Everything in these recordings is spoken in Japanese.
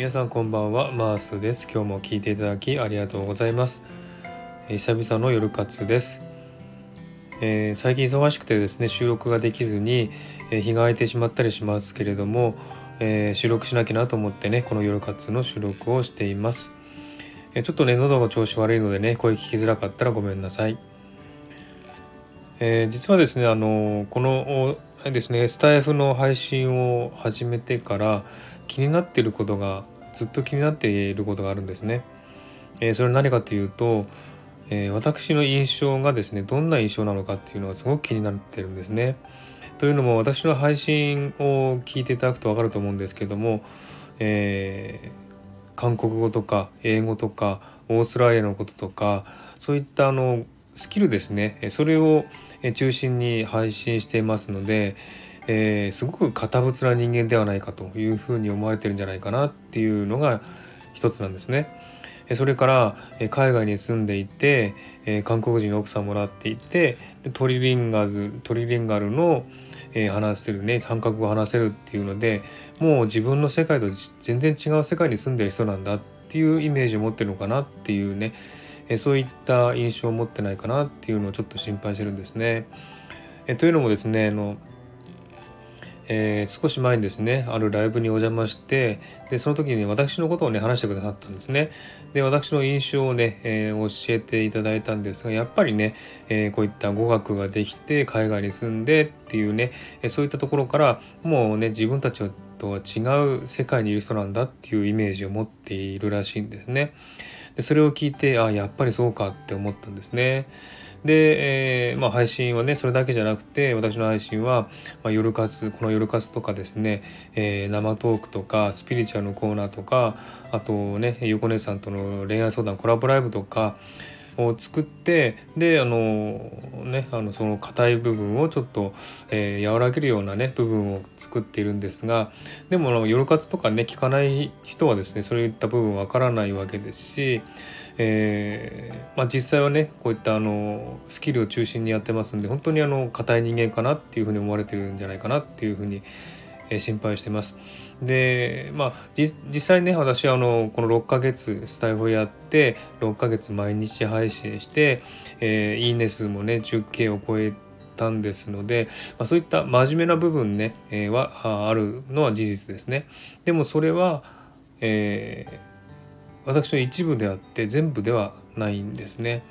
皆さんこんばんはマースです。今日も聞いていただきありがとうございます。久々の夜活です、えー、最近忙しくてですね収録ができずに、え、日が空いてしまったりしますけれども、え、収録しなきゃなと思ってねこの夜活の収録をしています。えちょっとね喉の調子悪いのでね声聞きづらかったらごめんなさい。え、実はですねあのこのですねスタイフの配信を始めてから気になっていることがずっと気になっていることがあるんですね。えー、それは何かというと、えー、私の印象がですねどんな印象なのかっていうのはすごく気になってるんですね。というのも私の配信を聞いていただくと分かると思うんですけども、えー、韓国語とか英語とかオーストラリアのこととかそういったあのスキルですねそれを中心に配信していますので、えー、すごく堅物な人間ではないかというふうに思われてるんじゃないかなっていうのが一つなんですね。それから海外に住んでいて韓国人の奥さんもらっていてトリリンガルトリリンガルの話せるね三角を話せるっていうのでもう自分の世界と全然違う世界に住んでる人なんだっていうイメージを持ってるのかなっていうねそういった印象を持ってないかなっていうのをちょっと心配してるんですね。というのもですねあの、えー、少し前にですねあるライブにお邪魔してでその時に、ね、私のことをね話してくださったんですね。で私の印象をね、えー、教えていただいたんですがやっぱりね、えー、こういった語学ができて海外に住んでっていうね、えそういったところからもうね自分たちをとは違う世界にいる人なんだっていうイメージを持っているらしいんですね。でそれを聞いてあやっぱりそうかって思ったんですね。で、えー、まあ、配信はねそれだけじゃなくて私の配信は、まあ、夜活この夜活とかですね、えー、生トークとかスピリチュアルのコーナーとかあとね横姉さんとの恋愛相談コラボライブとか作ってであのねあのその硬い部分をちょっと、えー、和らげるようなね部分を作っているんですがでもあの夜活とかね聞かない人はですねそういった部分わからないわけですし、えー、まあ、実際はねこういったあのスキルを中心にやってますんで本当にあの硬い人間かなっていうふうに思われてるんじゃないかなっていうふうに思いますえ心配してます。でまあ実際ね私はあのこの6ヶ月スタイフをやって6ヶ月毎日配信して、えー、いいね数もね 10K を超えたんですので、まあ、そういった真面目な部分ね、えー、はあるのは事実ですね。でもそれは、えー、私の一部であって全部ではないんですね。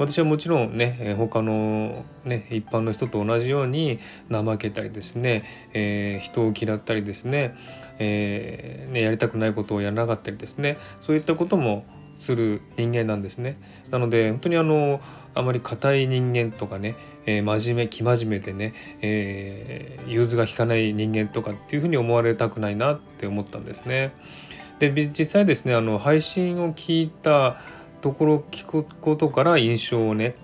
私はもちろんね他の、ね、一般の人と同じように怠けたりですね、えー、人を嫌ったりですね,、えー、ねやりたくないことをやらなかったりですねそういったこともする人間なんですね。なので本当にあのあまり硬い人間とかね、えー、真面目生真面目でね、えー、融通が利かない人間とかっていうふうに思われたくないなって思ったんですね。で実際ですねあの配信を聞いたところ聞くことから印象をね、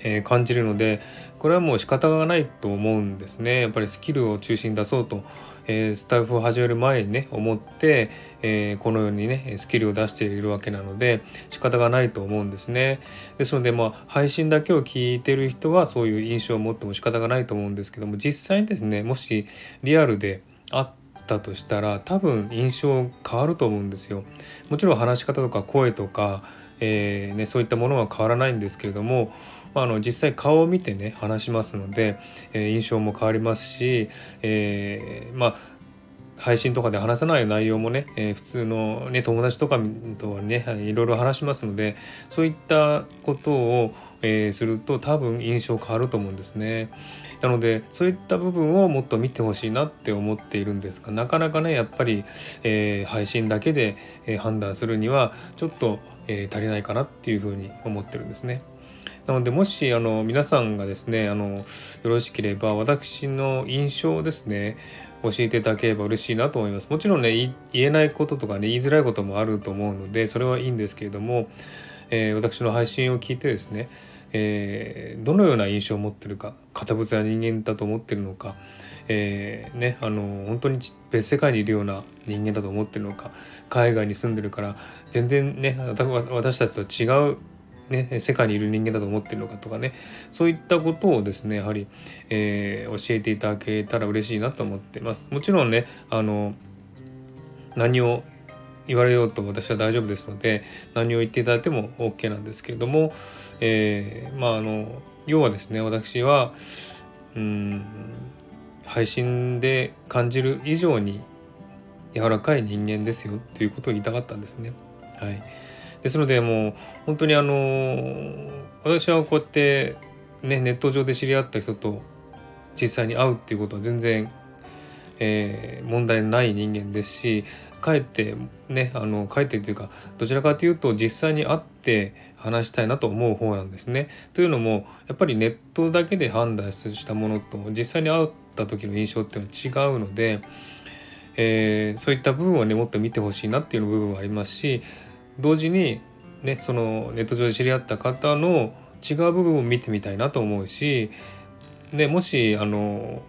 えー、感じるのでこれはもう仕方がないと思うんですね。やっぱりスキルを中心に出そうと、えー、スタッフを始める前にね思って、えー、このようにねスキルを出しているわけなので仕方がないと思うんですね。ですのでまあ配信だけを聞いてる人はそういう印象を持っても仕方がないと思うんですけども実際にですねもしリアルであってったとしたら多分印象変わると思うんですよ。もちろん話し方とか声とか、えーね、そういったものは変わらないんですけれども、まあ、あの実際顔を見てね話しますので、えー、印象も変わりますし、えー、まあ配信とかで話さない内容もね、えー、普通の、ね、友達とかとはねいろいろ話しますのでそういったことを、えー、すると多分印象変わると思うんですね。なのでそういった部分をもっと見てほしいなって思っているんですがなかなかねやっぱり、えー、配信だけで、判断するにはちょっと、え足りないかなっていうふうに思ってるんですね。なのでもしあの皆さんがですねあのよろしければ私の印象をですね教えていただければ嬉しいなと思います。もちろんね言えないこととかね言いづらいこともあると思うのでそれはいいんですけれども、えー、私の配信を聞いてですね、えー、どのような印象を持ってるか堅物な人間だと思ってるのか、えー、ねあの本当に別世界にいるような人間だと思ってるのか海外に住んでるから全然ね私たちと違うね、世界にいる人間だと思ってるのかとかねそういったことをですねやはり、えー、教えていただけたら嬉しいなと思ってます。もちろんねあの何を言われようと私は大丈夫ですので何を言っていただいても OK なんですけれども、えー、まああの要はですね私はうん配信で感じる以上に柔らかい人間ですよということを言いたかったんですね。はい、ですのでもう本当にあの私はこうやって、ね、ネット上で知り合った人と実際に会うっていうことは全然、えー、問題ない人間ですしかえってねあのかえってというかどちらかというと実際に会って話したいなと思う方なんですね。というのもやっぱりネットだけで判断したものと実際に会った時の印象っていうのは違うので、えー、そういった部分をねもっと見てほしいなっていう部分はありますし同時にねそのネット上で知り合った方の違う部分を見てみたいなと思うしでもしあの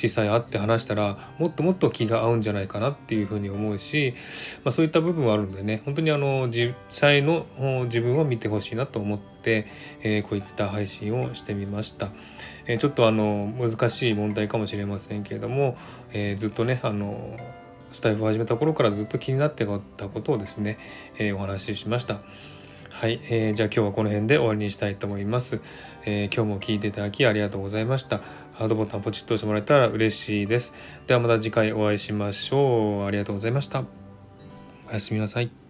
実際会って話したらもっともっと気が合うんじゃないかなっていうふうに思うし、まあ、そういった部分はあるんでね本当にあの実際の自分を見てほしいなと思って、えー、こういった配信をしてみました。えー、ちょっとあの難しい問題かもしれませんけれども、えー、ずっとねあのスタイフを始めた頃からずっと気になってたことをですね、えお話ししました。はい、えー、じゃあ今日はこの辺で終わりにしたいと思います、えー、今日も聞いていただきありがとうございました。ハードボタンポチッと押してもらえたら嬉しいです。ではまた次回お会いしましょう。ありがとうございました。おやすみなさい。